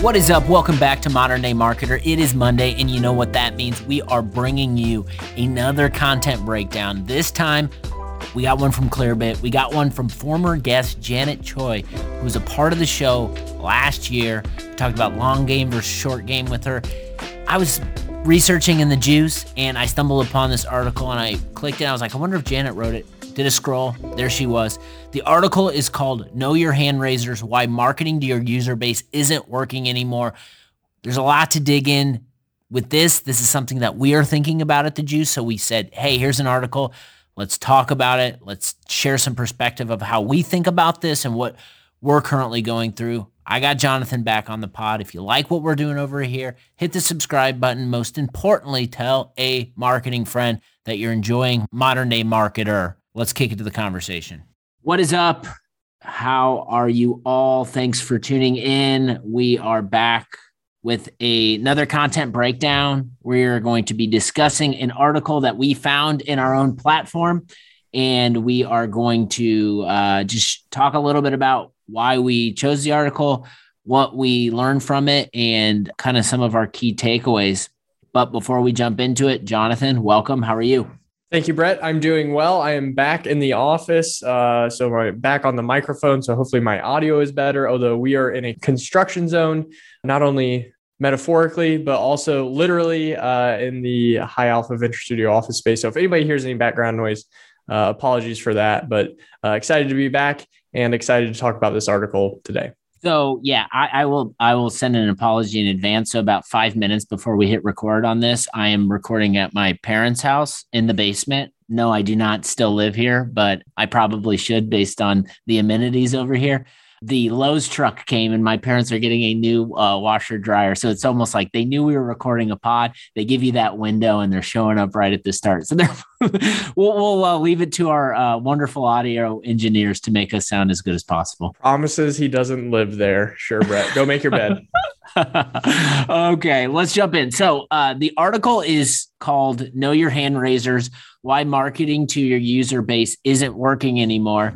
What is up? Welcome back to Modern Day Marketer. It is Monday, and you know what that means. We are bringing you another content breakdown. This time, we got one from Clearbit. We got one from former guest Janet Choi, who was a part of the show last year. We talked about long game versus short game with her. I was researching in the juice and I stumbled upon this article and I clicked it. I was like, I wonder if Janet wrote it did a scroll. There she was. The article is called Know Your Hand Raisers Why Marketing to Your User Base Isn't Working Anymore. There's a lot to dig in with this. This is something that we are thinking about at the Juice. So we said, hey, here's an article. Let's talk about it. Let's share some perspective of how we think about this and what we're currently going through. I got Jonathan back on the pod. If you like what we're doing over here, hit the subscribe button. Most importantly, tell a marketing friend that you're enjoying Modern Day Marketer let's kick it to the conversation. What is up? How are you all? Thanks for tuning in. We are back with a, another content breakdown. We're going to be discussing an article that we found in our own platform, and we are going to uh, just talk a little bit about why we chose the article, what we learned from it, and kind of some of our key takeaways. But before we jump into it, Jonathan, welcome. How are you? Thank you, Brett. I'm doing well. I am back in the office. Uh, so I'm back on the microphone. So hopefully my audio is better, although we are in a construction zone, not only metaphorically, but also literally uh, in the High Alpha Venture Studio office space. So if anybody hears any background noise, uh, apologies for that, but uh, excited to be back and excited to talk about this article today. So yeah, I, I, will I will send an apology in advance. So about five minutes before we hit record on this, I am recording at my parents' house in the basement. No, I do not still live here, but I probably should based on the amenities over here the Lowe's truck came and my parents are getting a new uh, washer dryer. So it's almost like they knew we were recording a pod. They give you that window and they're showing up right at the start. So they're we'll, we'll uh, leave it to our uh, wonderful audio engineers to make us sound as good as possible. Promises he doesn't live there. Sure, Brett. Go make your bed. okay, let's jump in. So uh, the article is called Know Your Hand Raisers Why Marketing to Your User Base Isn't Working Anymore.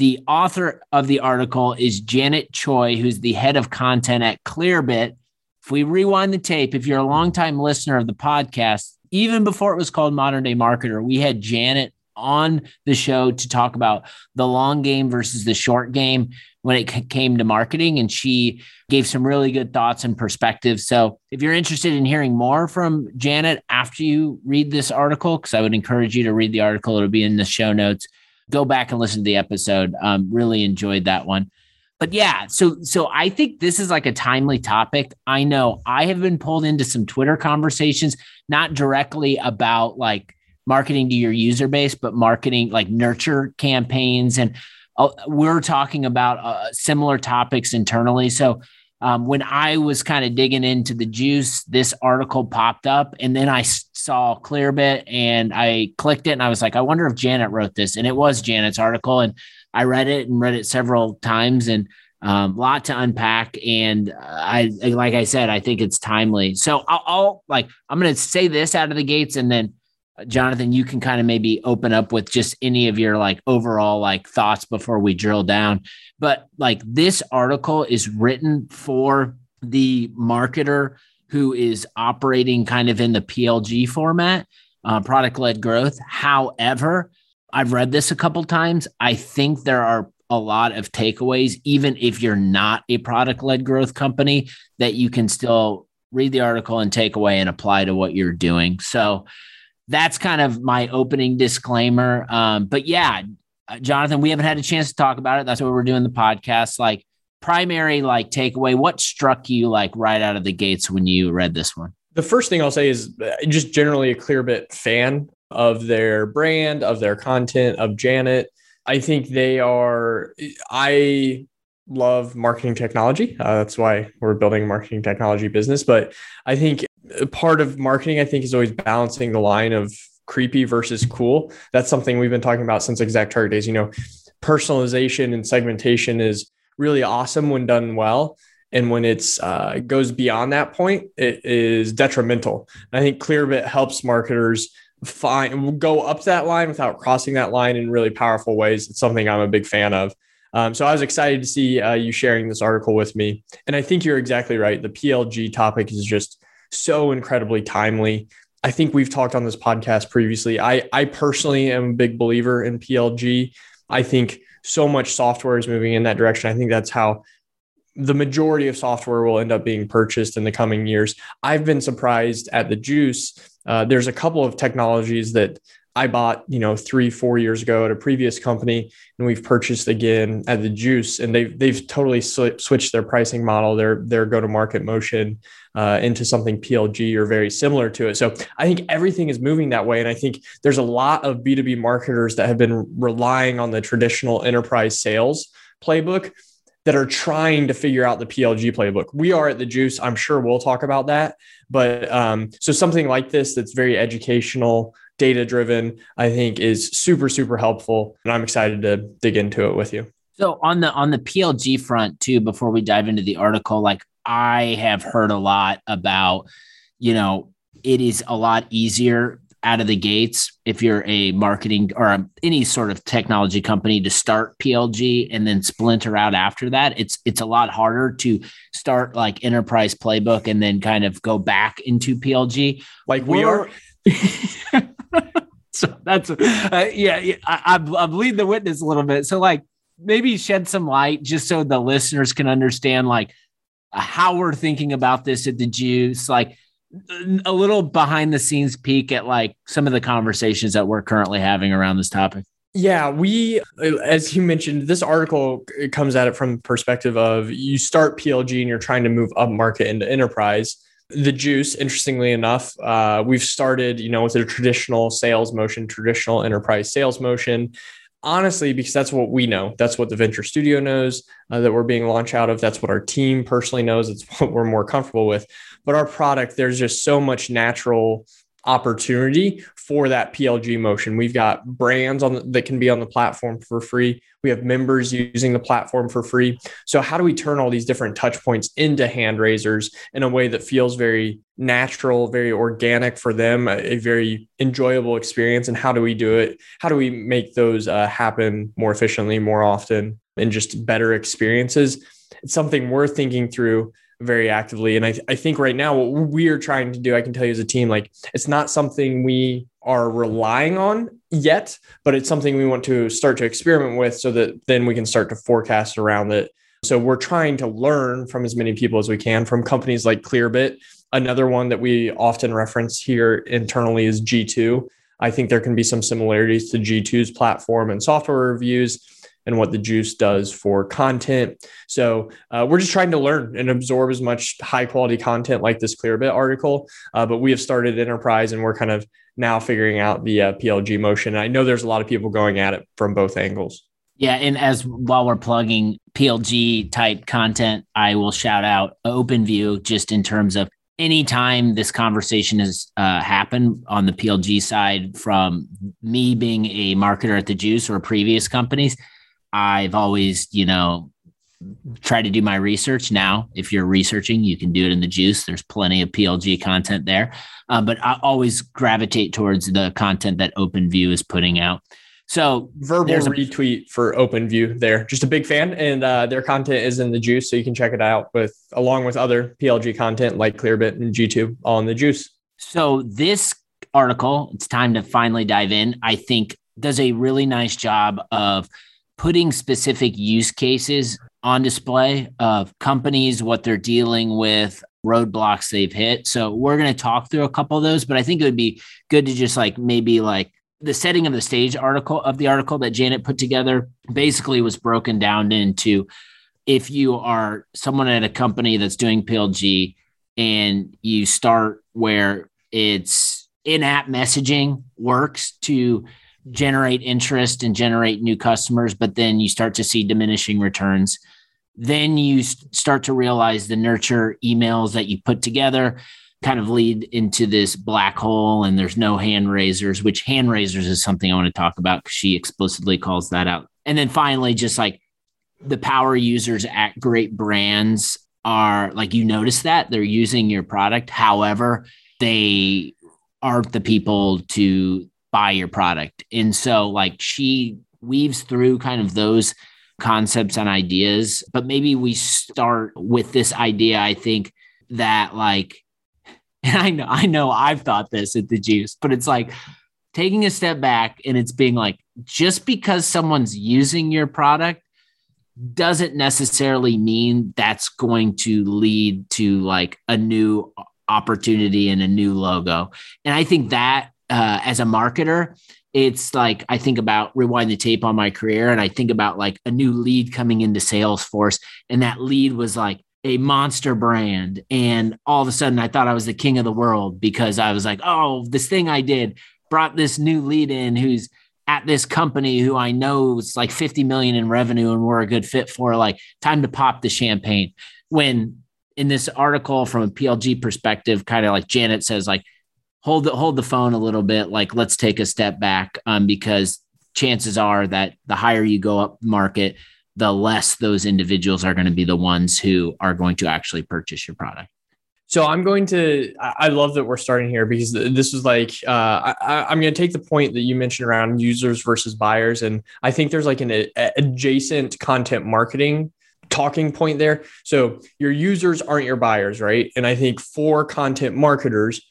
The author of the article is Janet Choi, who's the head of content at Clearbit. If we rewind the tape, if you're a longtime listener of the podcast, even before it was called Modern Day Marketer, we had Janet on the show to talk about the long game versus the short game when it came to marketing. And she gave some really good thoughts and perspectives. So if you're interested in hearing more from Janet after you read this article, because I would encourage you to read the article, it'll be in the show notes go back and listen to the episode. Um, really enjoyed that one. But yeah, so so I think this is like a timely topic. I know I have been pulled into some Twitter conversations, not directly about like marketing to your user base, but marketing like nurture campaigns, and uh, we're talking about uh, similar topics internally. So um, when I was kind of digging into the juice, this article popped up, and then I saw Clearbit and I clicked it, and I was like, I wonder if Janet wrote this, and it was Janet's article, and I read it and read it several times, and a um, lot to unpack. And I, like I said, I think it's timely. So I'll, I'll like I'm going to say this out of the gates, and then Jonathan, you can kind of maybe open up with just any of your like overall like thoughts before we drill down. But like this article is written for the marketer who is operating kind of in the PLG format, uh, product led growth. However, I've read this a couple times. I think there are a lot of takeaways, even if you're not a product led growth company, that you can still read the article and take away and apply to what you're doing. So, that's kind of my opening disclaimer. Um, but yeah, uh, Jonathan, we haven't had a chance to talk about it. That's why we're doing the podcast. Like primary, like takeaway, what struck you like right out of the gates when you read this one? The first thing I'll say is uh, just generally a Clearbit fan of their brand, of their content, of Janet. I think they are. I love marketing technology. Uh, that's why we're building a marketing technology business. But I think part of marketing, I think, is always balancing the line of creepy versus cool. That's something we've been talking about since ExactTarget days. You know, personalization and segmentation is really awesome when done well. And when it's uh, goes beyond that point, it is detrimental. And I think Clearbit helps marketers find go up that line without crossing that line in really powerful ways. It's something I'm a big fan of. Um, so I was excited to see uh, you sharing this article with me. And I think you're exactly right. The PLG topic is just so incredibly timely. I think we've talked on this podcast previously. I, I personally am a big believer in PLG. I think so much software is moving in that direction. I think that's how the majority of software will end up being purchased in the coming years. I've been surprised at the juice. Uh, there's a couple of technologies that I bought, you know, three, four years ago at a previous company, and we've purchased again at the Juice, and they've they've totally sw- switched their pricing model, their their go to market motion uh, into something PLG or very similar to it. So I think everything is moving that way, and I think there's a lot of B two B marketers that have been relying on the traditional enterprise sales playbook that are trying to figure out the PLG playbook. We are at the Juice. I'm sure we'll talk about that. But um, so something like this that's very educational, data driven, I think is super, super helpful. And I'm excited to dig into it with you. So on the on the PLG front too, before we dive into the article, like I have heard a lot about, you know, it is a lot easier out of the gates if you're a marketing or any sort of technology company to start PLG and then splinter out after that. It's it's a lot harder to start like enterprise playbook and then kind of go back into PLG. Like we are. so that's uh, yeah. I, I'm I'm leading the witness a little bit. So like maybe shed some light just so the listeners can understand like how we're thinking about this at the juice like a little behind the scenes peek at like some of the conversations that we're currently having around this topic yeah we as you mentioned this article comes at it from the perspective of you start plg and you're trying to move up market into enterprise the juice interestingly enough uh, we've started you know with a traditional sales motion traditional enterprise sales motion. Honestly because that's what we know that's what the venture studio knows uh, that we're being launched out of that's what our team personally knows it's what we're more comfortable with. But our product there's just so much natural opportunity for that PLG motion. We've got brands on the, that can be on the platform for free. We have members using the platform for free. So how do we turn all these different touch points into hand raisers in a way that feels very natural, very organic for them, a, a very enjoyable experience? And how do we do it? How do we make those uh, happen more efficiently, more often, and just better experiences? It's something we're thinking through very actively. And I, I think right now, what we're trying to do, I can tell you as a team, like it's not something we are relying on yet, but it's something we want to start to experiment with so that then we can start to forecast around it. So we're trying to learn from as many people as we can from companies like Clearbit. Another one that we often reference here internally is G2. I think there can be some similarities to G2's platform and software reviews and what the juice does for content. So uh, we're just trying to learn and absorb as much high quality content like this Clearbit article. Uh, but we have started enterprise and we're kind of now figuring out the uh, PLG motion. I know there's a lot of people going at it from both angles. Yeah, and as while we're plugging PLG type content, I will shout out OpenView just in terms of anytime this conversation has uh, happened on the PLG side from me being a marketer at the Juice or previous companies, I've always, you know, tried to do my research. Now, if you're researching, you can do it in the juice. There's plenty of PLG content there. Uh, but I always gravitate towards the content that OpenView is putting out. So verbal there's a retweet for OpenView there. Just a big fan, and uh, their content is in the juice, so you can check it out with along with other PLG content like Clearbit and G2 all in the juice. So this article, it's time to finally dive in. I think does a really nice job of putting specific use cases on display of companies, what they're dealing with, roadblocks they've hit. So we're going to talk through a couple of those, but I think it would be good to just like maybe like the setting of the stage article of the article that Janet put together basically was broken down into if you are someone at a company that's doing PLG and you start where it's in-app messaging works to generate interest and generate new customers, but then you start to see diminishing returns. Then you start to realize the nurture emails that you put together kind of lead into this black hole and there's no hand raisers, which hand raisers is something I want to talk about because she explicitly calls that out. And then finally, just like the power users at great brands are like, you notice that they're using your product. However, they aren't the people to buy your product. And so like she weaves through kind of those concepts and ideas, but maybe we start with this idea. I think that like, and I know, I know I've thought this at the juice, but it's like taking a step back and it's being like, just because someone's using your product doesn't necessarily mean that's going to lead to like a new opportunity and a new logo. And I think that uh, as a marketer, it's like I think about rewind the tape on my career and I think about like a new lead coming into Salesforce. And that lead was like a monster brand. And all of a sudden I thought I was the king of the world because I was like, oh, this thing I did brought this new lead in who's at this company who I know is like 50 million in revenue and we're a good fit for, like time to pop the champagne. When in this article from a PLG perspective, kind of like Janet says, like hold the hold the phone a little bit, like let's take a step back, um, because chances are that the higher you go up market, the less those individuals are going to be the ones who are going to actually purchase your product. So I'm going to. I love that we're starting here because this is like uh, I, am going to take the point that you mentioned around users versus buyers, and I think there's like an a, adjacent content marketing talking point there. So your users aren't your buyers, right? And I think for content marketers,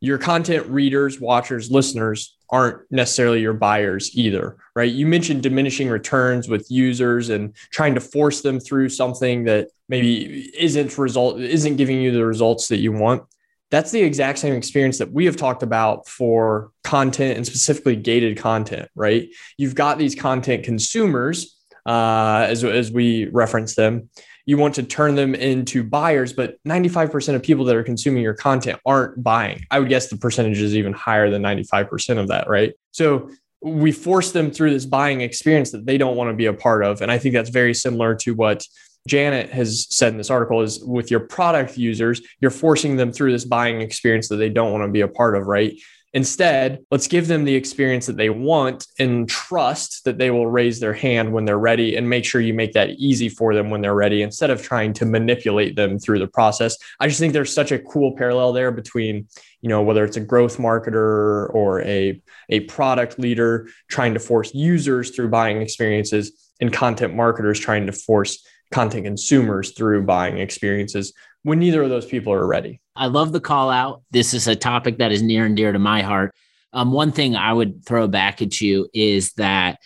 your content readers, watchers, listeners aren't necessarily your buyers either, right? You mentioned diminishing returns with users and trying to force them through something that maybe isn't result isn't giving you the results that you want. That's the exact same experience that we have talked about for content and specifically gated content, right? You've got these content consumers, uh, as, as we reference them, you want to turn them into buyers, but 95% of people that are consuming your content aren't buying. I would guess the percentage is even higher than 95% of that, right? So we force them through this buying experience that they don't want to be a part of. And I think that's very similar to what Janet has said in this article is with your product users, you're forcing them through this buying experience that they don't want to be a part of, right? Instead, let's give them the experience that they want and trust that they will raise their hand when they're ready and make sure you make that easy for them when they're ready instead of trying to manipulate them through the process. I just think there's such a cool parallel there between, you know, whether it's a growth marketer or a, a product leader trying to force users through buying experiences and content marketers trying to force content consumers through buying experiences when neither of those people are ready. I love the call out. This is a topic that is near and dear to my heart. Um, one thing I would throw back at you is that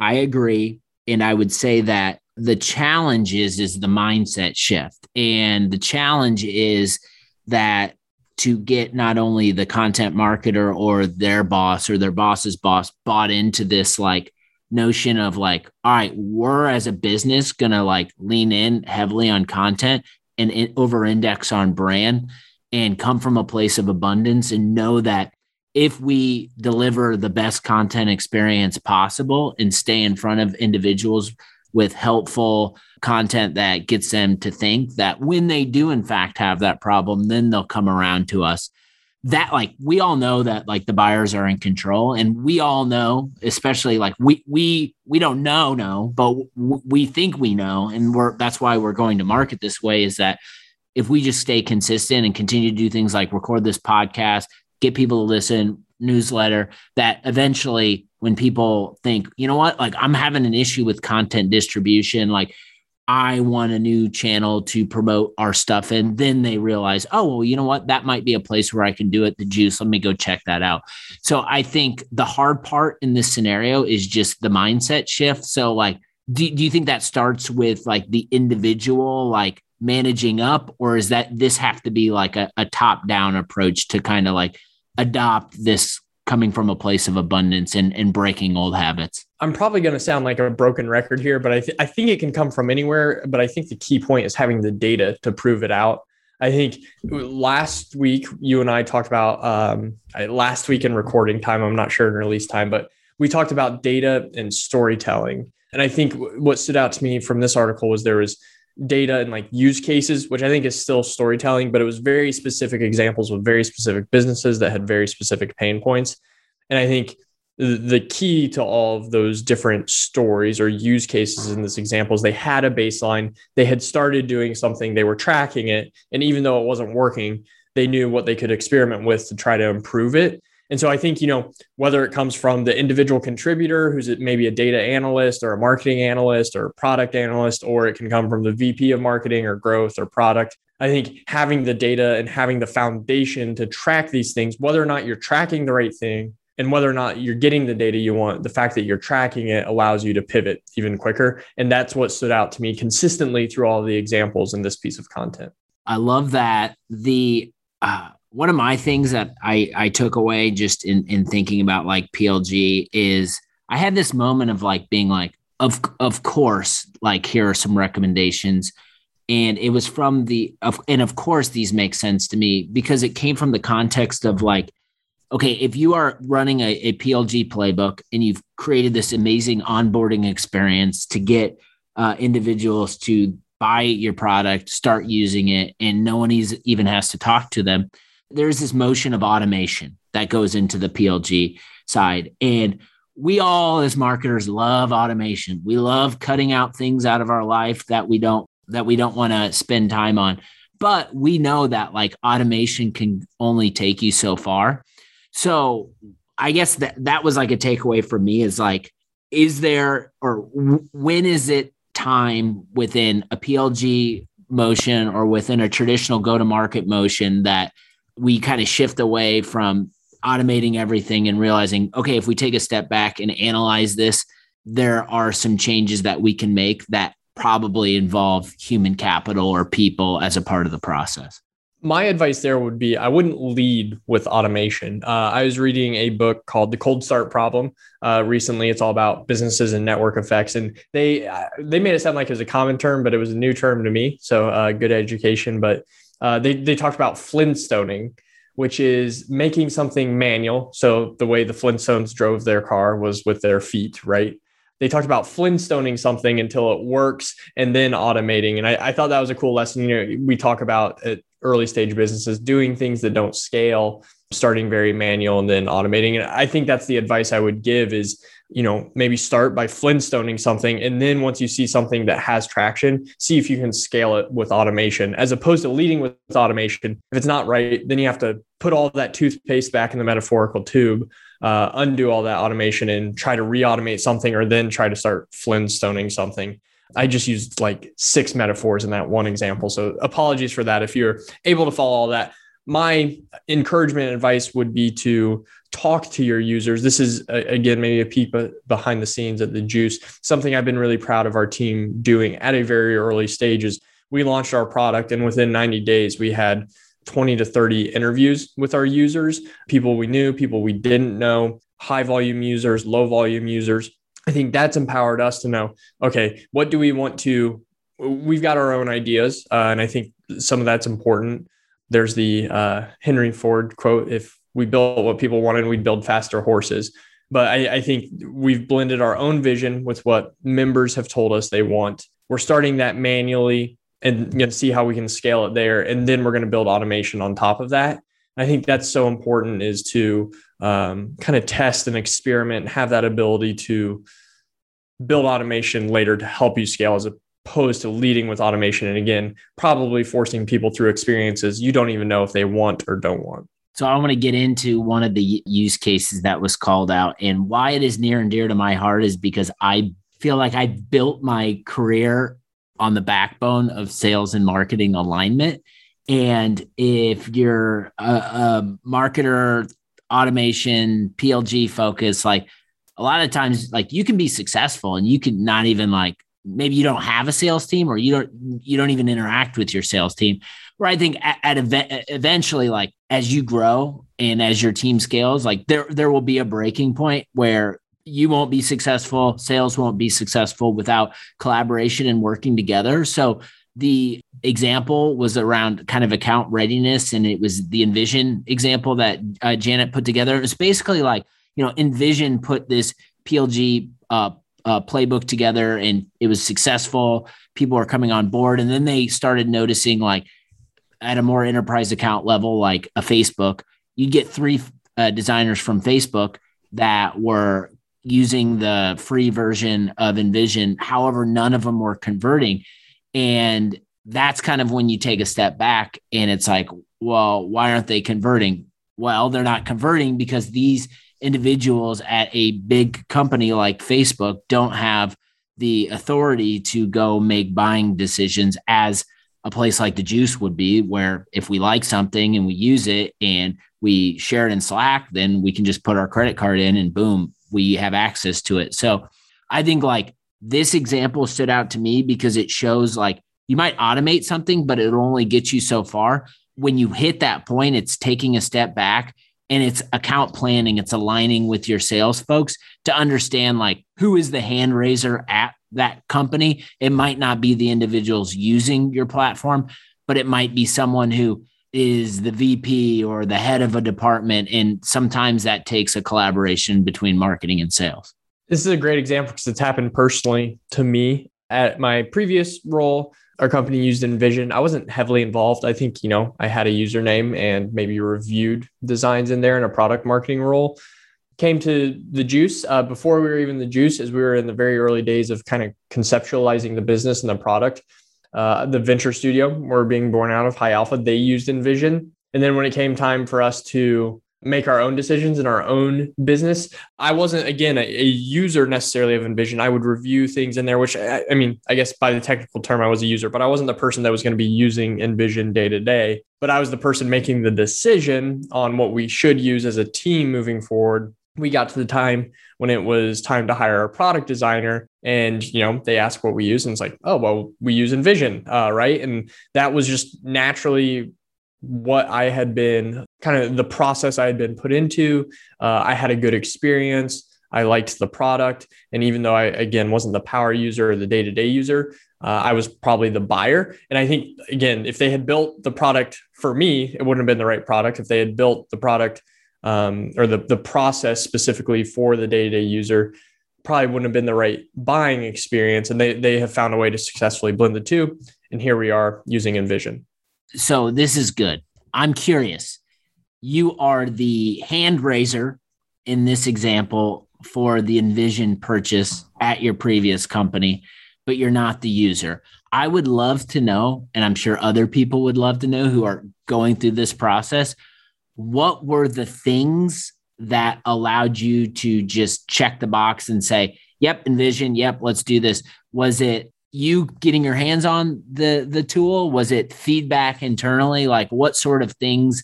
I agree. And I would say that the challenge is, is the mindset shift. And the challenge is that to get not only the content marketer or their boss or their boss's boss bought into this like notion of like, all right, we're as a business to like lean in heavily on content and over index on brand and come from a place of abundance and know that if we deliver the best content experience possible and stay in front of individuals with helpful content that gets them to think that when they do in fact have that problem then they'll come around to us that like we all know that like the buyers are in control and we all know especially like we we we don't know no but w- we think we know and we're that's why we're going to market this way is that if we just stay consistent and continue to do things like record this podcast get people to listen newsletter that eventually when people think you know what? Like i'm having an issue with content distribution like I want a new channel to promote our stuff. And then they realize, oh, well, you know what? That might be a place where I can do it. The juice. Let me go check that out. So I think the hard part in this scenario is just the mindset shift. So, like, do, do you think that starts with like the individual, like managing up, or is that this have to be like a, a top down approach to kind of like adopt this coming from a place of abundance and, and breaking old habits? I'm probably going to sound like a broken record here, but I, th- I think it can come from anywhere. But I think the key point is having the data to prove it out. I think last week you and I talked about um, last week in recording time. I'm not sure in release time, but we talked about data and storytelling. And I think what stood out to me from this article was there was data and like use cases, which I think is still storytelling, but it was very specific examples with very specific businesses that had very specific pain points. And I think the key to all of those different stories or use cases in this example is they had a baseline, they had started doing something, they were tracking it. And even though it wasn't working, they knew what they could experiment with to try to improve it. And so I think, you know, whether it comes from the individual contributor who's maybe a data analyst or a marketing analyst or product analyst, or it can come from the VP of marketing or growth or product. I think having the data and having the foundation to track these things, whether or not you're tracking the right thing and whether or not you're getting the data you want, the fact that you're tracking it allows you to pivot even quicker. And that's what stood out to me consistently through all the examples in this piece of content. I love that. The uh, one of my things that I I took away just in in thinking about like PLG is I had this moment of like being like of of course like here are some recommendations. And it was from the of and of course these make sense to me because it came from the context of like okay if you are running a, a plg playbook and you've created this amazing onboarding experience to get uh, individuals to buy your product start using it and no one even has to talk to them there's this motion of automation that goes into the PLG side. And we all as marketers love automation. We love cutting out things out of our life that we don't that we don't want to spend time on. But we know that like automation can only take you so far. So I guess that that was like a takeaway for me is like is there or w- when is it time within a PLG motion or within a traditional go to market motion that we kind of shift away from automating everything and realizing, okay, if we take a step back and analyze this, there are some changes that we can make that probably involve human capital or people as a part of the process. My advice there would be I wouldn't lead with automation. Uh, I was reading a book called The Cold Start Problem uh, recently. It's all about businesses and network effects, and they uh, they made it sound like it was a common term, but it was a new term to me. So uh, good education. But uh, they, they talked about flintstoning, which is making something manual. So the way the Flintstones drove their car was with their feet, right? They talked about flintstoning something until it works and then automating. And I, I thought that was a cool lesson. You know, we talk about at early stage businesses doing things that don't scale, starting very manual and then automating. And I think that's the advice I would give is you know, maybe start by flintstoning something. And then once you see something that has traction, see if you can scale it with automation as opposed to leading with automation. If it's not right, then you have to put all that toothpaste back in the metaphorical tube, uh, undo all that automation and try to re automate something or then try to start flintstoning something. I just used like six metaphors in that one example. So apologies for that. If you're able to follow all that, my encouragement and advice would be to talk to your users. This is again maybe a peek behind the scenes at the Juice. Something I've been really proud of our team doing at a very early stage is we launched our product and within 90 days we had 20 to 30 interviews with our users, people we knew, people we didn't know, high volume users, low volume users. I think that's empowered us to know, okay, what do we want to we've got our own ideas uh, and I think some of that's important. There's the uh, Henry Ford quote if we built what people wanted, we'd build faster horses. But I, I think we've blended our own vision with what members have told us they want. We're starting that manually and going to see how we can scale it there. And then we're going to build automation on top of that. I think that's so important is to um, kind of test and experiment, have that ability to build automation later to help you scale as opposed to leading with automation. And again, probably forcing people through experiences you don't even know if they want or don't want. So I want to get into one of the use cases that was called out and why it is near and dear to my heart is because I feel like I built my career on the backbone of sales and marketing alignment. And if you're a, a marketer, automation, PLG focus, like a lot of times, like you can be successful and you can not even like maybe you don't have a sales team or you don't you don't even interact with your sales team where I think at, at ev- eventually, like as you grow and as your team scales, like there there will be a breaking point where you won't be successful, sales won't be successful without collaboration and working together. So the example was around kind of account readiness, and it was the InVision example that uh, Janet put together. It was basically like you know InVision put this PLG uh, uh, playbook together, and it was successful. People are coming on board, and then they started noticing like at a more enterprise account level, like a Facebook, you get three uh, designers from Facebook that were using the free version of InVision. However, none of them were converting. And that's kind of when you take a step back and it's like, well, why aren't they converting? well, they're not converting because these individuals at a big company like Facebook don't have the authority to go make buying decisions as a place like the juice would be where if we like something and we use it and we share it in slack then we can just put our credit card in and boom we have access to it. So i think like this example stood out to me because it shows like you might automate something but it'll only get you so far. When you hit that point, it's taking a step back and it's account planning, it's aligning with your sales folks to understand like who is the hand raiser at that company. It might not be the individuals using your platform, but it might be someone who is the VP or the head of a department. And sometimes that takes a collaboration between marketing and sales. This is a great example because it's happened personally to me at my previous role our company used InVision. I wasn't heavily involved. I think, you know, I had a username and maybe reviewed designs in there in a product marketing role. Came to the juice uh, before we were even the juice, as we were in the very early days of kind of conceptualizing the business and the product. Uh, the venture studio we're being born out of high alpha, they used InVision. And then when it came time for us to make our own decisions in our own business. I wasn't, again, a, a, user necessarily of InVision. I would review things in there, which I, I, mean, I guess by the technical term, I was a user, but I wasn't the person that was going to be using InVision day to day. But I was the person making the decision on what we should use as a team moving forward. We got to the time when it was time to hire a product designer and you know they ask what we use and it's like oh well we use InVision uh, right and that was just naturally what I had been kind of the process I had been put into. Uh, I had a good experience. I liked the product. And even though I, again, wasn't the power user or the day to day user, uh, I was probably the buyer. And I think, again, if they had built the product for me, it wouldn't have been the right product. If they had built the product um, or the, the process specifically for the day to day user, probably wouldn't have been the right buying experience. And they, they have found a way to successfully blend the two. And here we are using InVision so this is good. I'm curious. You are the hand raiser in this example for the InVision purchase at your previous company, but you're not the user. I would love to know, and I'm sure other people would love to know who are going through this process. What were the things that allowed you to just check the box and say, Yep, InVision, yep, let's do this? Was it you getting your hands on the the tool? Was it feedback internally? Like what sort of things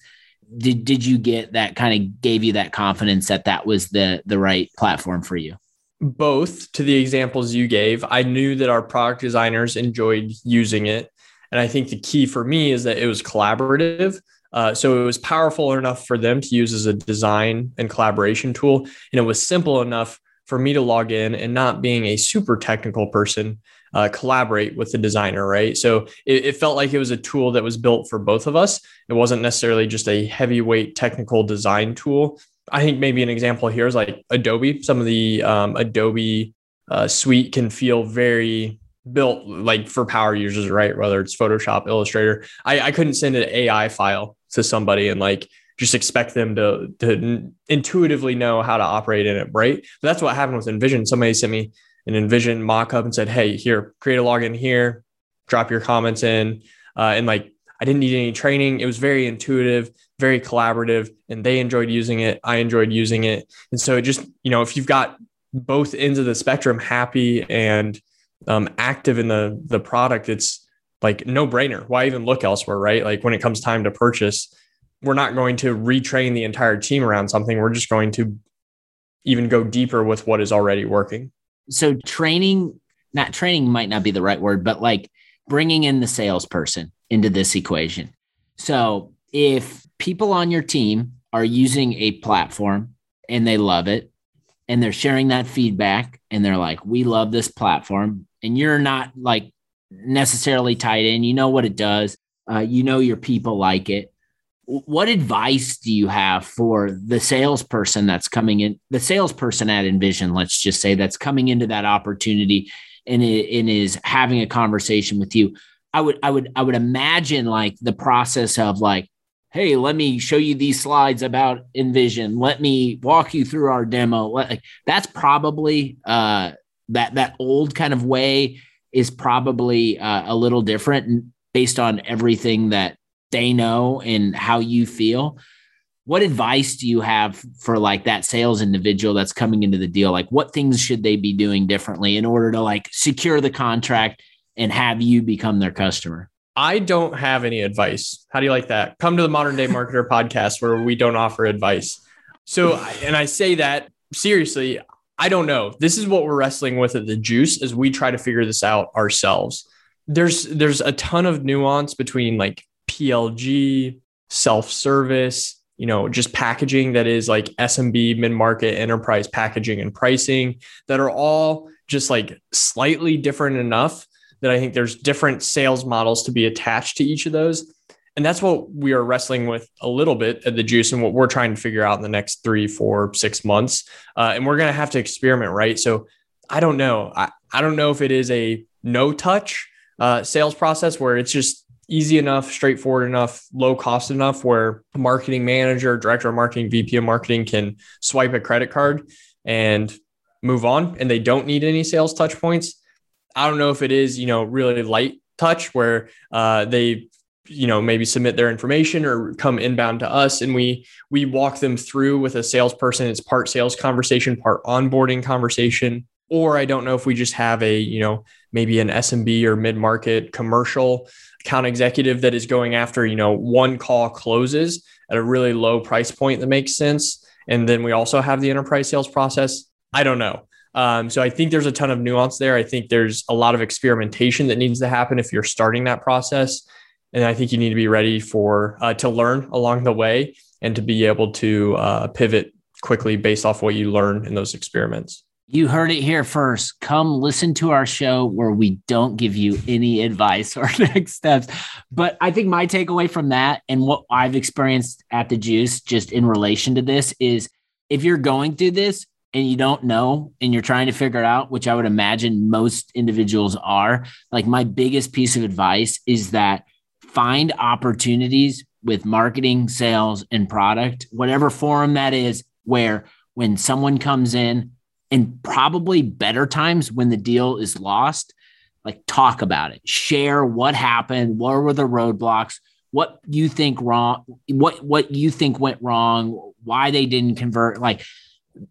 did did you get that kind of gave you that confidence that that was the the right platform for you? Both to the examples you gave, I knew that our product designers enjoyed using it, and I think the key for me is that it was collaborative. Uh, so it was powerful enough for them to use as a design and collaboration tool, and it was simple enough for me to log in and not being a super technical person uh, collaborate with the designer, right? So it, it, felt like it was a tool that was built for both of us. It wasn't necessarily just a heavyweight technical design tool. I think maybe an example here is like Adobe. Some of the um, Adobe uh, suite can feel very built like for power users, right? Whether it's Photoshop, Illustrator. I, I couldn't send an AI file to somebody and like just expect them to to intuitively know how to operate in it, right? But that's what happened with InVision. Somebody sent me an InVision mockup and said, "Hey, here, create a login here, drop your comments in," uh, and like I didn't need any training. It was very intuitive, very collaborative, and they enjoyed using it. I enjoyed using it, and so it just you know if you've got both ends of the spectrum happy and um, active in the the product, it's like no brainer. Why even look elsewhere, right? Like when it comes time to purchase, we're not going to retrain the entire team around something. We're just going to even go deeper with what is already working so training not training might not be the right word but like bringing in the salesperson into this equation. So if people on your team are using a platform and they love it and they're sharing that feedback and they're like we love this platform and you're not like necessarily tied in you know what it does uh, you know your people like it what advice do you have for the salesperson that's coming in the salesperson at InVision let's just say that's coming into that opportunity and, and is having a conversation with you? I would i would i would imagine like the process of like hey let me show you these slides about InVision. Let me walk you through our demo. Like that's probably uh that that old kind of way is probably uh, a little different based on everything that they know and how you feel. what advice do you have for like that sales individual that's coming into the deal? Like what things should they be doing differently in order to like secure the contract and have you become their customer? I don't have any advice. How do you like that? Come to the modern day marketer podcast where we don't offer advice. So and i say that seriously i don't know. This is what we're wrestling with at the juice as we try to figure this out ourselves. There's there's a ton of nuance between like plg self-service you know, just packaging that is like SMB, mid market, enterprise packaging and pricing that are all just like slightly different enough that I think there's different sales models to be attached to each of those. And that's what we are wrestling with a little bit at the juice and what we're trying to figure out in the next three, four, six months. Uh, and we're going to have to experiment, right? So I don't know. I, I don't know if it is a no touch uh, sales process where it's just easy enough, straightforward enough, low cost enough where marketing manager, director of marketing, VP of marketing can swipe a credit card and move on and they don't need any sales touch points. I don't know if it is, you know, really light touch where uh, they you know maybe submit their information or come inbound to us and we we walk them through with a salesperson it's part sales conversation part onboarding conversation or i don't know if we just have a you know maybe an smb or mid-market commercial account executive that is going after, you know, one call closes at a really low price point that makes sense. And then we also have the enterprise sales process. I don't know. Um, so I think there's a ton of nuance there. I think there's a lot of experimentation that needs to happen if you're starting that process. And I think you need to be ready for uh, to learn along the way and to be able to uh, pivot quickly based off what you learn in those experiments. You heard it here first. Come listen to our show where we don't give you any advice or next steps. But I think my takeaway from that and what I've experienced at the juice, just in relation to this, is if you're going through this and you don't know and you're trying to figure it out, which I would imagine most individuals are, like my biggest piece of advice is that find opportunities with marketing, sales, and product, whatever forum that is, where when someone comes in, and probably better times when the deal is lost like talk about it. Share what happened. What were the roadblocks? What you think wrong what what you think went wrong why they didn't convert like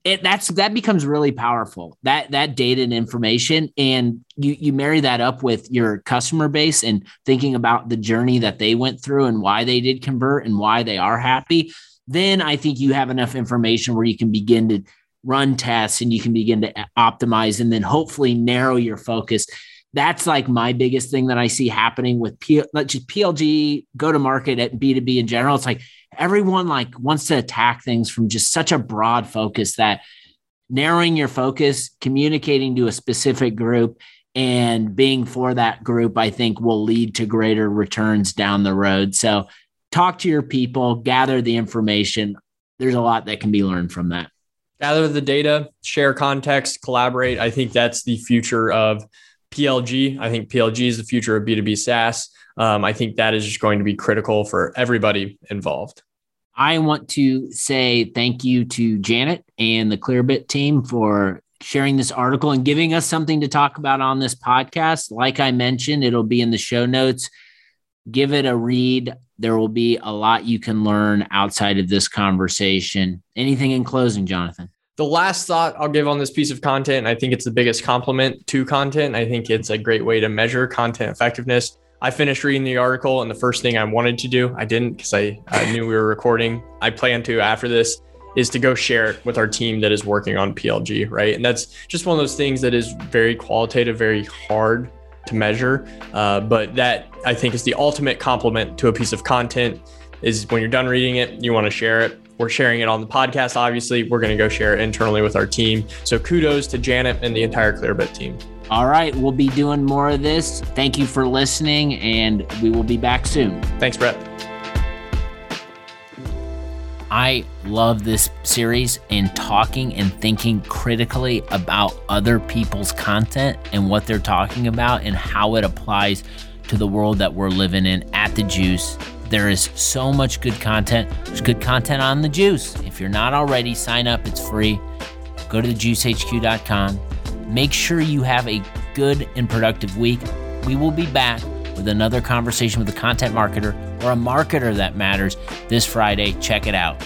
it, that's that becomes really powerful that that data and information. And you you marry that up with your customer base and thinking about the journey that they went through and why they did convert and why they are happy then i think you have enough information where you can begin to run tests and you can begin to uh, optimize and then hopefully narrow your focus. That's like my biggest thing that I see happening with P- just PLG go to market at B2B in general. It's like everyone like wants to attack things from just such a broad focus that narrowing your focus, communicating to a specific group and being for that group, I think will lead to greater returns down the road. So talk to your people, gather the information. There's a lot that can be learned from that gather the data, share context, collaborate. I think that's the future of PLG. I think PLG is the future of B2B SaaS. Um, I think that is just going to be critical for everybody involved. I want to say thank you to Janet and the Clearbit team for sharing this article and giving us something to talk about on this podcast. Like I mentioned, it'll be in the show notes. Give it a read there will be a lot you can learn outside of this conversation. Anything in closing, Jonathan? The last thought I'll give on this piece of content, I think it's the biggest compliment to content. I think it's a great way to measure content effectiveness. I finished reading the article, and the first thing I wanted to do, I didn't because I, I knew we were recording. I plan to after this is to go share it with our team that is working on PLG, right? And that's just one of those things that is very qualitative, very hard to measure. Uh, but that I think is the ultimate compliment to a piece of content is when you're done reading it, you want to share it. We're sharing it on the podcast. Obviously, we're going to go share it internally with our team. So kudos to Janet and the entire Clearbit team. All right. We'll be doing more of this. Thank you for listening, and we will be back soon. Thanks, Brett. I love this series and talking and thinking critically about other people's content and what they're talking about and how it applies to the world that we're living in at the Juice. There is so much good content. There's good content on the Juice. If you're not already, sign up. It's free. Go to thejuicehq.com. Make sure you have a good and productive week. We will be back with another conversation with a content marketer or a marketer that matters this Friday. Check it out.